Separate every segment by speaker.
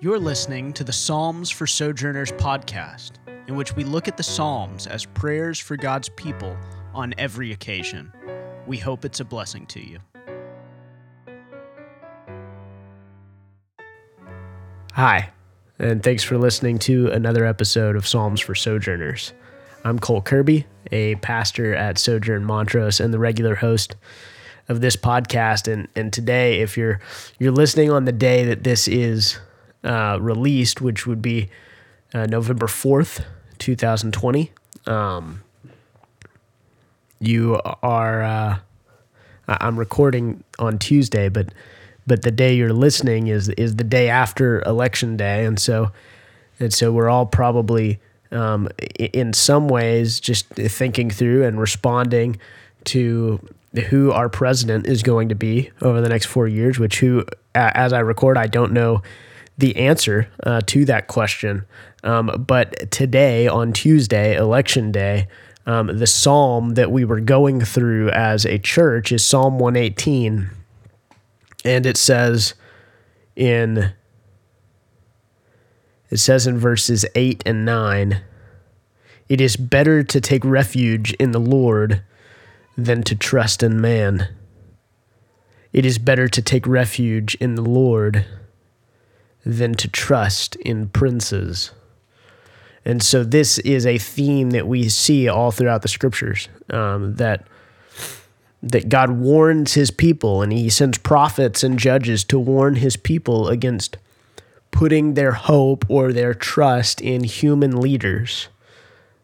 Speaker 1: You're listening to the Psalms for Sojourners podcast, in which we look at the Psalms as prayers for God's people on every occasion. We hope it's a blessing to you.
Speaker 2: Hi, and thanks for listening to another episode of Psalms for Sojourners. I'm Cole Kirby, a pastor at Sojourn Montrose and the regular host of this podcast. And, and today, if you're you're listening on the day that this is uh, released, which would be uh, November 4th, 2020. Um, you are, uh, I'm recording on Tuesday, but but the day you're listening is is the day after election day, and so and so we're all probably um, in some ways just thinking through and responding to who our president is going to be over the next four years. Which who, as I record, I don't know the answer uh, to that question. Um, but today, on Tuesday, election day, um, the psalm that we were going through as a church is Psalm 118. And it says in it says in verses 8 and 9 it is better to take refuge in the Lord than to trust in man. It is better to take refuge in the Lord than to trust in princes. And so this is a theme that we see all throughout the scriptures um, that that God warns his people and he sends prophets and judges to warn his people against putting their hope or their trust in human leaders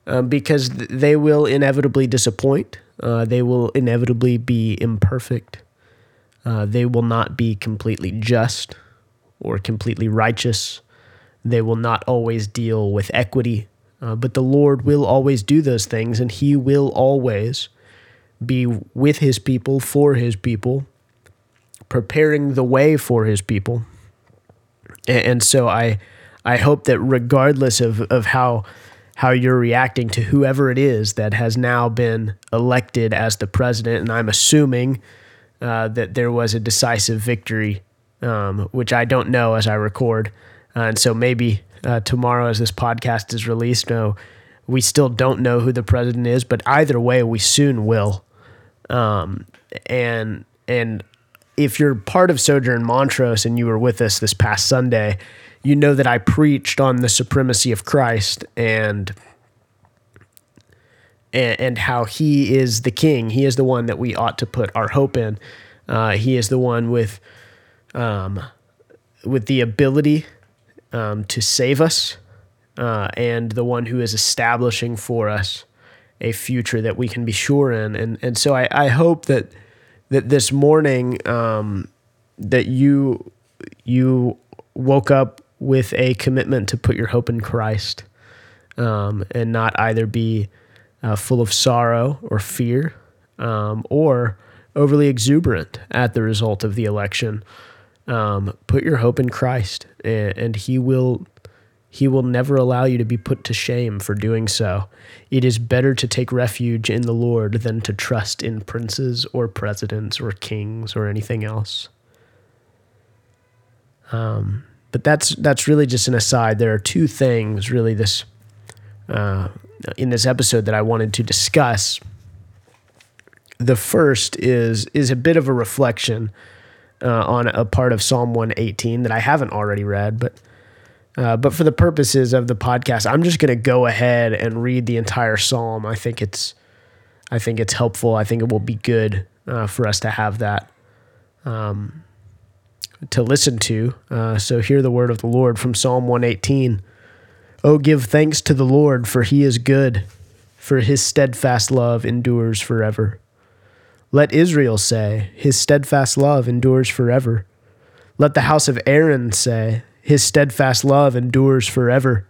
Speaker 2: um, because they will inevitably disappoint. Uh, they will inevitably be imperfect. Uh, they will not be completely just or completely righteous. They will not always deal with equity, uh, but the Lord will always do those things, and He will always be with His people, for His people, preparing the way for His people. And, and so I, I hope that regardless of, of how how you're reacting to whoever it is that has now been elected as the president, and I'm assuming uh, that there was a decisive victory um, which I don't know as I record. Uh, and so maybe uh, tomorrow, as this podcast is released, no, we still don't know who the president is, but either way, we soon will. Um, and and if you're part of Sojourn Montrose and you were with us this past Sunday, you know that I preached on the supremacy of Christ and and, and how He is the King. He is the one that we ought to put our hope in. Uh, he is the one with um, with the ability um, to save us uh, and the one who is establishing for us a future that we can be sure in. And, and so I, I hope that, that this morning um, that you, you woke up with a commitment to put your hope in Christ um, and not either be uh, full of sorrow or fear um, or overly exuberant at the result of the election um, put your hope in Christ, and, and He will He will never allow you to be put to shame for doing so. It is better to take refuge in the Lord than to trust in princes or presidents or kings or anything else. Um, but that's that's really just an aside. There are two things really this uh, in this episode that I wanted to discuss. The first is is a bit of a reflection uh, on a part of Psalm 118 that I haven't already read, but uh, but for the purposes of the podcast, I'm just going to go ahead and read the entire psalm. I think it's I think it's helpful. I think it will be good uh, for us to have that um, to listen to. Uh, so hear the word of the Lord from Psalm 118. Oh, give thanks to the Lord, for he is good, for his steadfast love endures forever. Let Israel say, His steadfast love endures forever. Let the house of Aaron say, His steadfast love endures forever.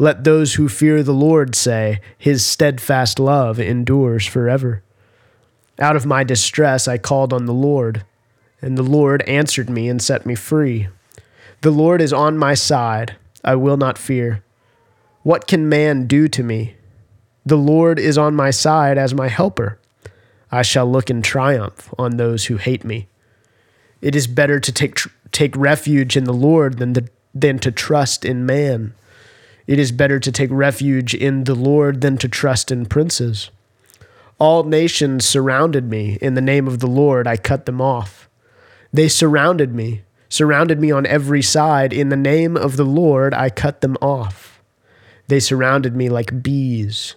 Speaker 2: Let those who fear the Lord say, His steadfast love endures forever. Out of my distress I called on the Lord, and the Lord answered me and set me free. The Lord is on my side, I will not fear. What can man do to me? The Lord is on my side as my helper. I shall look in triumph on those who hate me. It is better to take, take refuge in the Lord than, the, than to trust in man. It is better to take refuge in the Lord than to trust in princes. All nations surrounded me. In the name of the Lord, I cut them off. They surrounded me, surrounded me on every side. In the name of the Lord, I cut them off. They surrounded me like bees.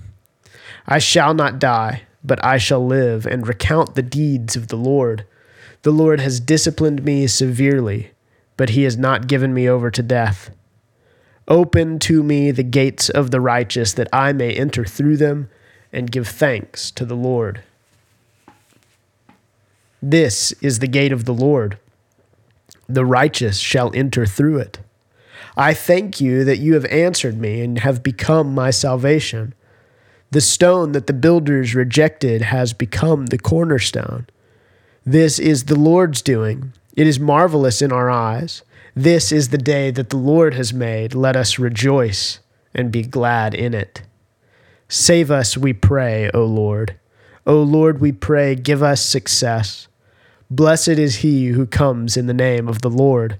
Speaker 2: I shall not die, but I shall live and recount the deeds of the Lord. The Lord has disciplined me severely, but he has not given me over to death. Open to me the gates of the righteous, that I may enter through them and give thanks to the Lord. This is the gate of the Lord. The righteous shall enter through it. I thank you that you have answered me and have become my salvation. The stone that the builders rejected has become the cornerstone. This is the Lord's doing. It is marvelous in our eyes. This is the day that the Lord has made. Let us rejoice and be glad in it. Save us, we pray, O Lord. O Lord, we pray, give us success. Blessed is he who comes in the name of the Lord.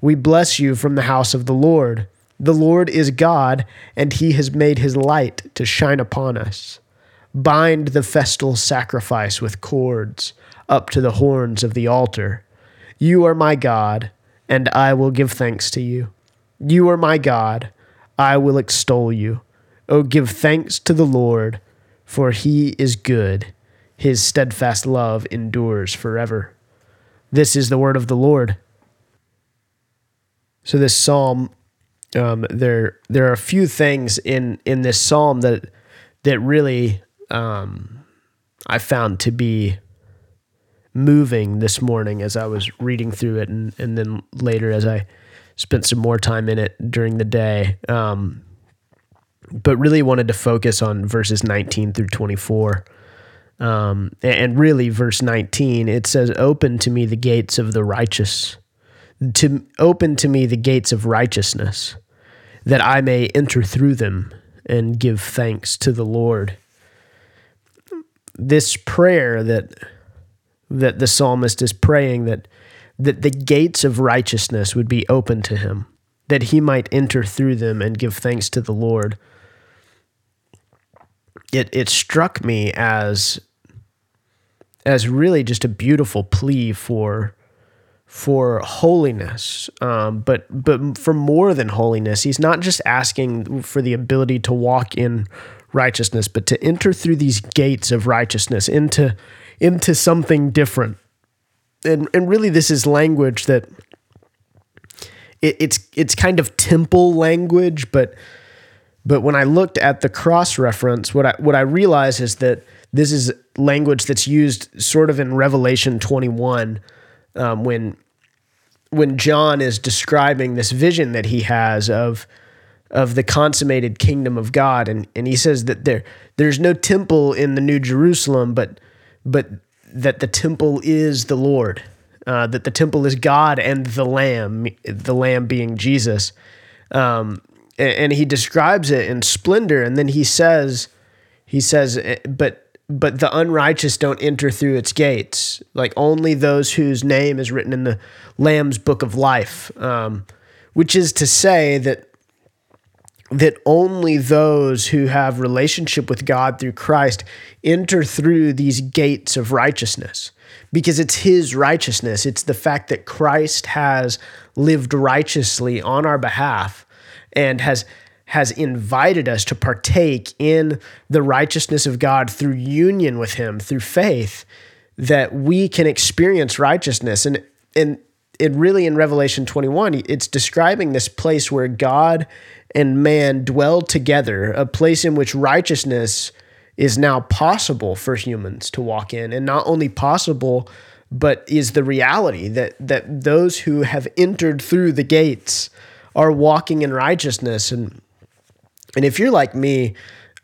Speaker 2: We bless you from the house of the Lord. The Lord is God, and he has made his light to shine upon us. Bind the festal sacrifice with cords up to the horns of the altar. You are my God, and I will give thanks to you. You are my God, I will extol you. O give thanks to the Lord, for he is good. His steadfast love endures forever. This is the word of the Lord. So this psalm um, there there are a few things in in this psalm that that really um, I found to be moving this morning as I was reading through it, and and then later as I spent some more time in it during the day. Um, but really wanted to focus on verses 19 through 24. Um, and really, verse 19, it says, Open to me the gates of the righteous to open to me the gates of righteousness, that I may enter through them and give thanks to the Lord. This prayer that that the psalmist is praying that that the gates of righteousness would be open to him, that he might enter through them and give thanks to the Lord. It it struck me as as really just a beautiful plea for for holiness, um, but but for more than holiness, he's not just asking for the ability to walk in righteousness, but to enter through these gates of righteousness into into something different. And and really, this is language that it, it's it's kind of temple language, but but when I looked at the cross reference, what I what I realized is that this is language that's used sort of in Revelation twenty one um, when when John is describing this vision that he has of of the consummated kingdom of God, and and he says that there there's no temple in the New Jerusalem, but but that the temple is the Lord, uh, that the temple is God and the Lamb, the Lamb being Jesus, um, and, and he describes it in splendor, and then he says he says, eh, but but the unrighteous don't enter through its gates. Like only those whose name is written in the Lamb's book of life, um, which is to say that that only those who have relationship with God through Christ enter through these gates of righteousness because it's his righteousness it's the fact that Christ has lived righteously on our behalf and has has invited us to partake in the righteousness of God through union with Him, through faith, that we can experience righteousness. And, and it really in Revelation 21, it's describing this place where God and man dwell together, a place in which righteousness is now possible for humans to walk in. And not only possible, but is the reality that, that those who have entered through the gates are walking in righteousness and and if you're like me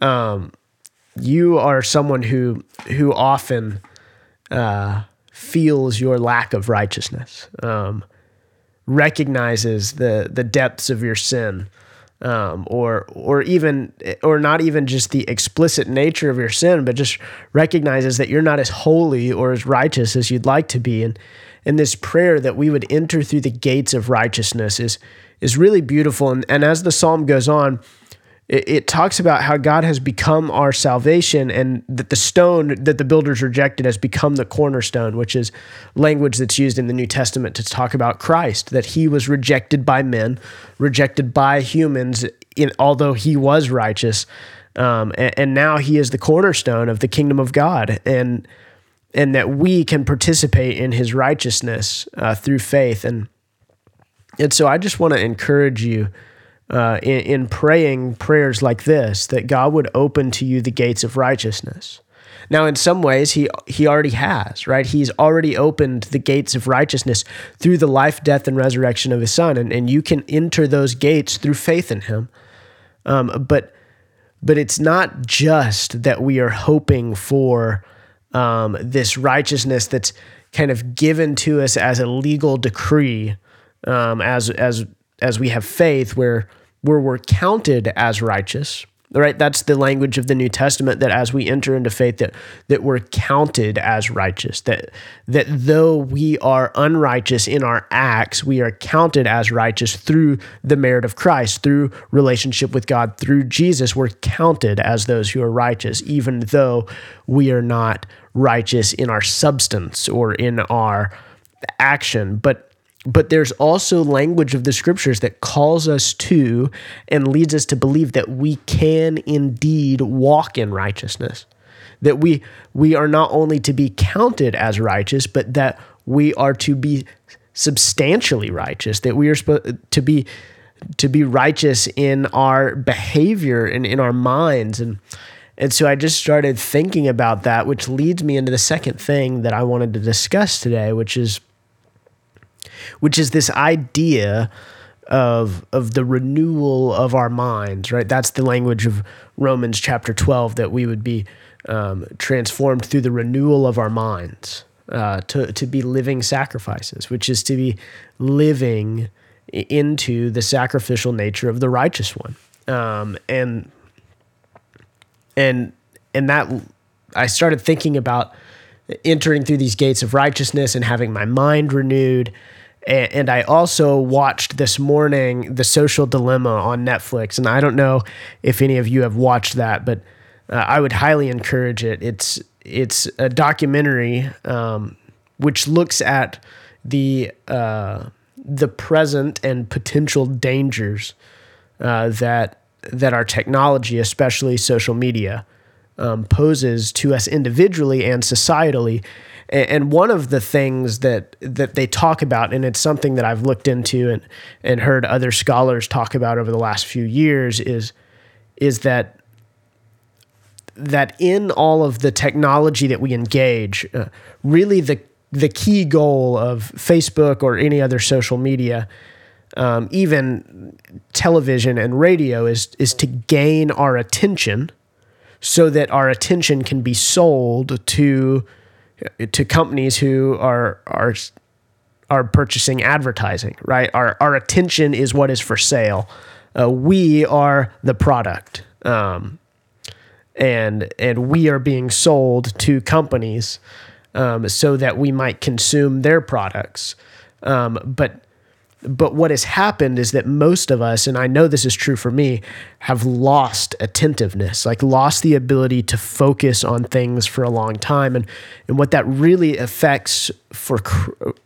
Speaker 2: um, you are someone who who often uh, feels your lack of righteousness um, recognizes the the depths of your sin um, or or even or not even just the explicit nature of your sin, but just recognizes that you're not as holy or as righteous as you'd like to be. And and this prayer that we would enter through the gates of righteousness is is really beautiful. And, and as the psalm goes on, it, it, talks about how God has become our salvation and that the stone that the builders rejected has become the cornerstone, which is language that's used in the New Testament to talk about Christ, that he was rejected by men, rejected by humans, in, although he was righteous. Um, and, and now he is the cornerstone of the kingdom of God. And and that we can participate in his righteousness uh, through faith. And, and so I just want to encourage you uh, in, in praying prayers like this that God would open to you the gates of righteousness. Now, in some ways, he he already has, right? He's already opened the gates of righteousness through the life, death, and resurrection of his son, and, and you can enter those gates through faith in him. Um, but but it's not just that we are hoping for um, this righteousness that's kind of given to us as a legal decree, um, as as as we have faith, where where we're counted as righteous. Right, that's the language of the New Testament. That as we enter into faith, that that we're counted as righteous. That that though we are unrighteous in our acts, we are counted as righteous through the merit of Christ, through relationship with God, through Jesus. We're counted as those who are righteous, even though we are not righteous in our substance or in our action. But but there's also language of the scriptures that calls us to and leads us to believe that we can indeed walk in righteousness. That we we are not only to be counted as righteous but that we are to be substantially righteous that we are supposed to be to be righteous in our behavior and in our minds. And and so I just started thinking about that which leads me into the second thing that I wanted to discuss today which is which is this idea of of the renewal of our minds, right? That's the language of Romans chapter 12 that we would be um, transformed through the renewal of our minds uh, to to be living sacrifices, which is to be living into the sacrificial nature of the righteous one, um, and and and that I started thinking about entering through these gates of righteousness and having my mind renewed and I also watched this morning The Social Dilemma on Netflix. And I don't know if any of you have watched that, but uh, I would highly encourage it. It's it's a documentary um, which looks at the uh, the present and potential dangers uh, that that our technology, especially social media, um, poses to us individually and societally and one of the things that that they talk about, and it's something that I've looked into and and heard other scholars talk about over the last few years, is is that that in all of the technology that we engage, uh, really the the key goal of Facebook or any other social media, um, even television and radio, is is to gain our attention, so that our attention can be sold to to companies who are are are purchasing advertising, right? Our our attention is what is for sale. Uh, we are the product, um, and and we are being sold to companies um, so that we might consume their products. Um, but but what has happened is that most of us, and I know this is true for me, have lost attentiveness, like lost the ability to focus on things for a long time. And, and what that really affects for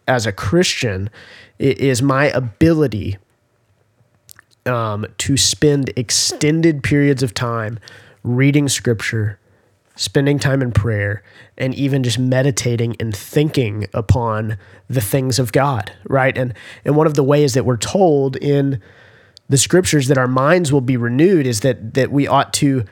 Speaker 2: as a Christian is my ability um, to spend extended periods of time reading scripture, spending time in prayer, and even just meditating and thinking upon the things of God, right? And and one of the ways that we're told in the scriptures that our minds will be renewed is that that we ought to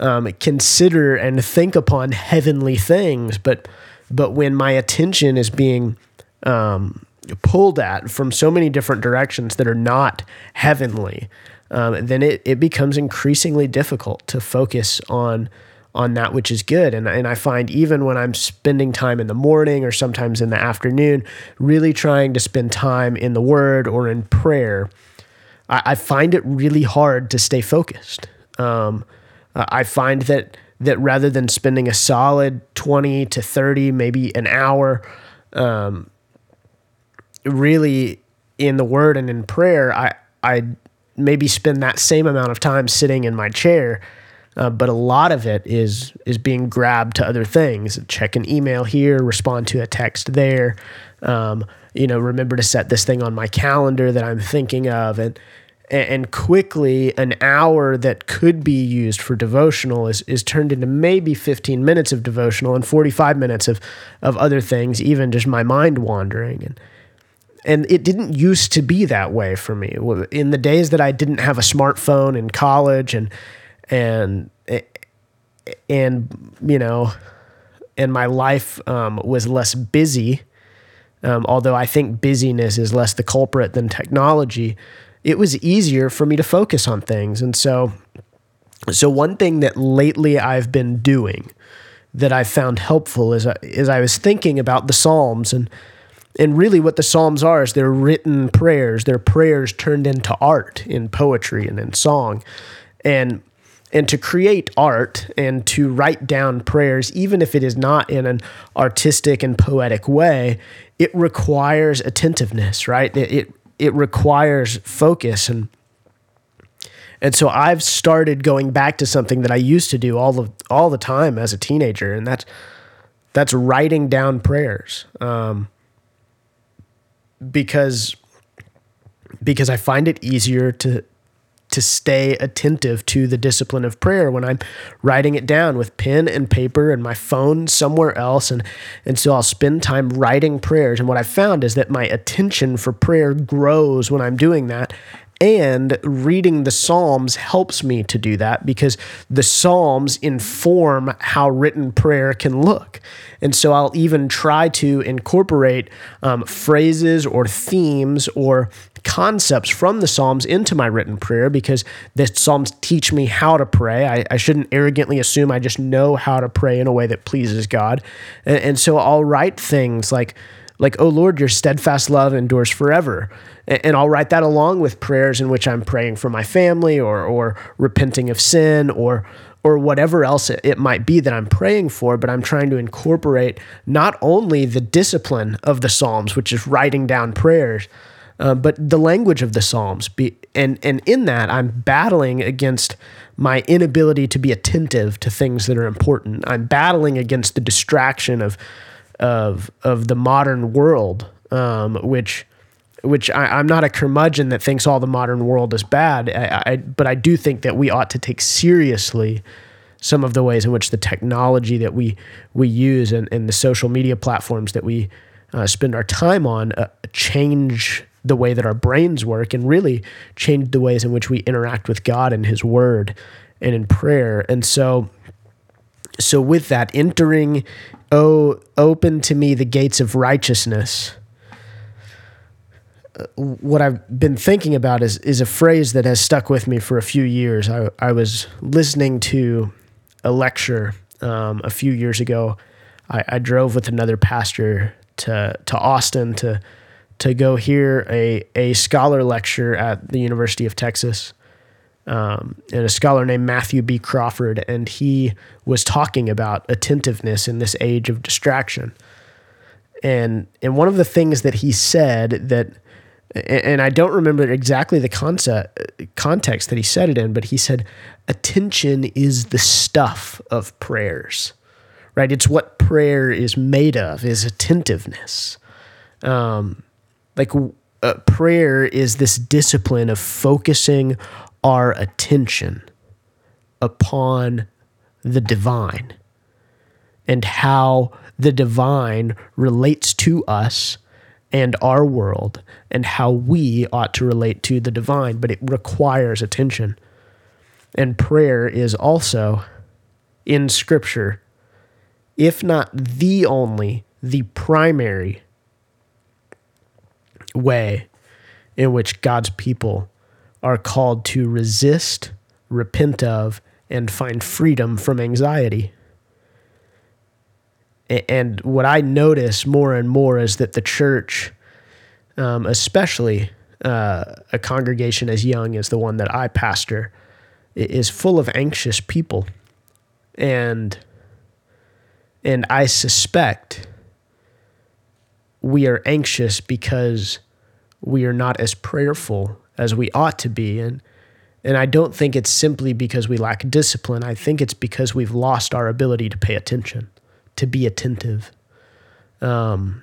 Speaker 2: um, consider and think upon heavenly things. But but when my attention is being um, pulled at from so many different directions that are not heavenly, um, then it, it becomes increasingly difficult to focus on on that which is good. And, and I find even when I'm spending time in the morning or sometimes in the afternoon, really trying to spend time in the word or in prayer, I, I find it really hard to stay focused. Um, I find that that rather than spending a solid 20 to 30, maybe an hour, um, really in the word and in prayer, I, I maybe spend that same amount of time sitting in my chair. Uh, but a lot of it is is being grabbed to other things. Check an email here, respond to a text there. Um, you know, remember to set this thing on my calendar that I'm thinking of, and and quickly an hour that could be used for devotional is, is turned into maybe 15 minutes of devotional and 45 minutes of, of other things, even just my mind wandering. And, and it didn't used to be that way for me. In the days that I didn't have a smartphone in college and, and, and, you know, and my life um, was less busy, um, although I think busyness is less the culprit than technology it was easier for me to focus on things. And so, so one thing that lately I've been doing that I found helpful is, is I was thinking about the Psalms and, and really what the Psalms are is they're written prayers. They're prayers turned into art in poetry and in song. And, and to create art and to write down prayers, even if it is not in an artistic and poetic way, it requires attentiveness, right? It, it it requires focus and and so I've started going back to something that I used to do all the all the time as a teenager, and that's that's writing down prayers, um, because because I find it easier to to stay attentive to the discipline of prayer when I'm writing it down with pen and paper and my phone somewhere else. And, and so I'll spend time writing prayers. And what I've found is that my attention for prayer grows when I'm doing that. And reading the Psalms helps me to do that because the Psalms inform how written prayer can look. And so I'll even try to incorporate um, phrases or themes or concepts from the Psalms into my written prayer because the Psalms teach me how to pray. I, I shouldn't arrogantly assume I just know how to pray in a way that pleases God. And, and so I'll write things like, like, oh Lord, your steadfast love endures forever. And I'll write that along with prayers in which I'm praying for my family or, or repenting of sin or, or whatever else it might be that I'm praying for, but I'm trying to incorporate not only the discipline of the Psalms, which is writing down prayers, uh, but the language of the Psalms. Be, and, and in that, I'm battling against my inability to be attentive to things that are important. I'm battling against the distraction of, of, of the modern world, um, which which I, am not a curmudgeon that thinks all the modern world is bad. I, I, but I do think that we ought to take seriously some of the ways in which the technology that we we use and, and the social media platforms that we uh, spend our time on uh, change the way that our brains work and really change the ways in which we interact with God and His Word and in prayer. And so, so with that, entering, oh, open to me the gates of righteousness what I've been thinking about is is a phrase that has stuck with me for a few years. I, I was listening to a lecture um, a few years ago. I, I, drove with another pastor to to Austin to to go hear a a scholar lecture at the University of Texas, um, and a scholar named Matthew B. Crawford, and he was talking about attentiveness in this age of distraction. And and one of the things that he said that and I don't remember exactly the concept context that he said it in, but he said attention is the stuff of prayers, right? It's what prayer is made of is attentiveness. Um, like uh, prayer is this discipline of focusing our attention upon the divine and how the divine relates to us and our world and how we ought to relate to the divine, but it requires attention. And prayer is also in Scripture, if not the only, the primary way in which God's people are called to resist, repent of, and find freedom from anxiety. And what I notice more and more is that the church, um, especially uh, a congregation as young as the one that I pastor, is full of anxious people. And and I suspect we are anxious because we are not as prayerful as we ought to be. And, and I don't think it's simply because we lack discipline. I think it's because we've lost our ability to pay attention, to be attentive. Um,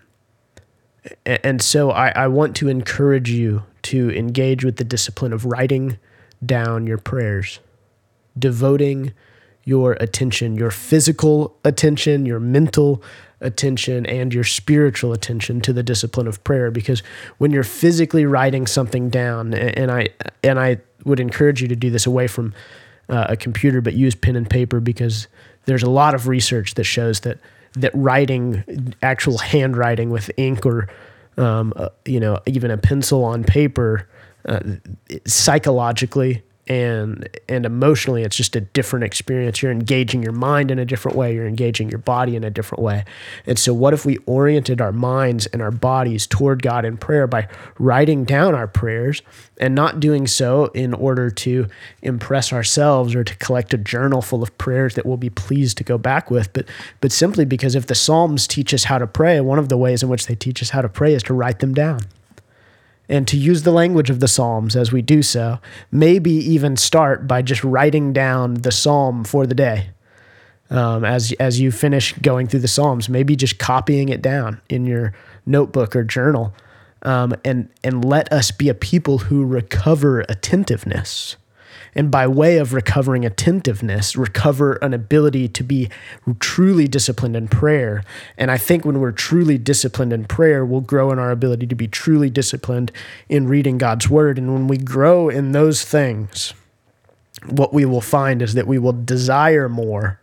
Speaker 2: and so I, I want to encourage you to engage with the discipline of writing down your prayers, devoting your attention, your physical attention, your mental attention, and your spiritual attention to the discipline of prayer. Because when you're physically writing something down, and I and I would encourage you to do this away from uh, a computer, but use pen and paper because there's a lot of research that shows that that writing, actual handwriting with ink or um, uh, you know even a pencil on paper, uh, psychologically and and emotionally it's just a different experience. You're engaging your mind in a different way. You're engaging your body in a different way. And so what if we oriented our minds and our bodies toward god in prayer by writing down our prayers and not doing so in order to impress ourselves or to collect a journal full of prayers that we'll be pleased to go back with? But but simply because if the psalms teach us how to pray one of the ways in which they teach us how to pray is to write them down and to use the language of the Psalms as we do so. Maybe even start by just writing down the Psalm for the day. Um, as as you finish going through the Psalms, maybe just copying it down in your notebook or journal, um, and and let us be a people who recover attentiveness and by way of recovering attentiveness, recover an ability to be truly disciplined in prayer. And I think when we're truly disciplined in prayer, we'll grow in our ability to be truly disciplined in reading God's word. And when we grow in those things, what we will find is that we will desire more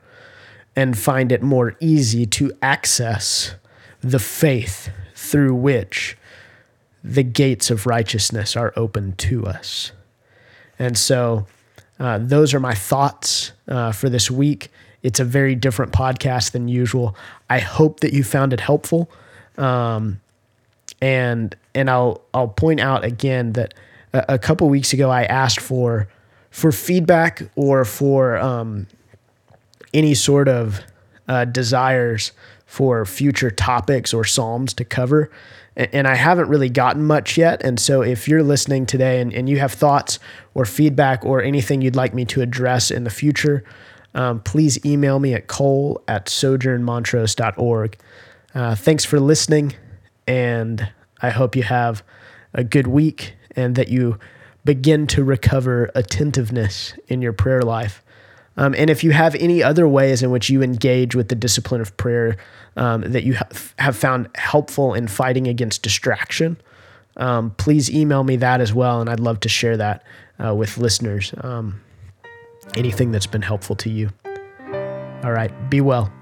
Speaker 2: and find it more easy to access the faith through which the gates of righteousness are open to us. And so uh, those are my thoughts uh, for this week. It's a very different podcast than usual. I hope that you found it helpful. Um, and and I'll I'll point out again that a, a, couple weeks ago I asked for for feedback or for um, any sort of uh, desires for future topics or psalms to cover and I haven't really gotten much yet. And so if you're listening today and, and you have thoughts or feedback or anything you'd like me to address in the future, um, please email me at cole at sojournmontrose.org. Uh, thanks for listening, and I hope you have a good week and that you begin to recover attentiveness in your prayer life. Um, and if you have any other ways in which you engage with the discipline of prayer um, that you have found helpful in fighting against distraction, um, please email me that as well. And I'd love to share that uh, with listeners. Um, anything that's been helpful to you. All right, be well.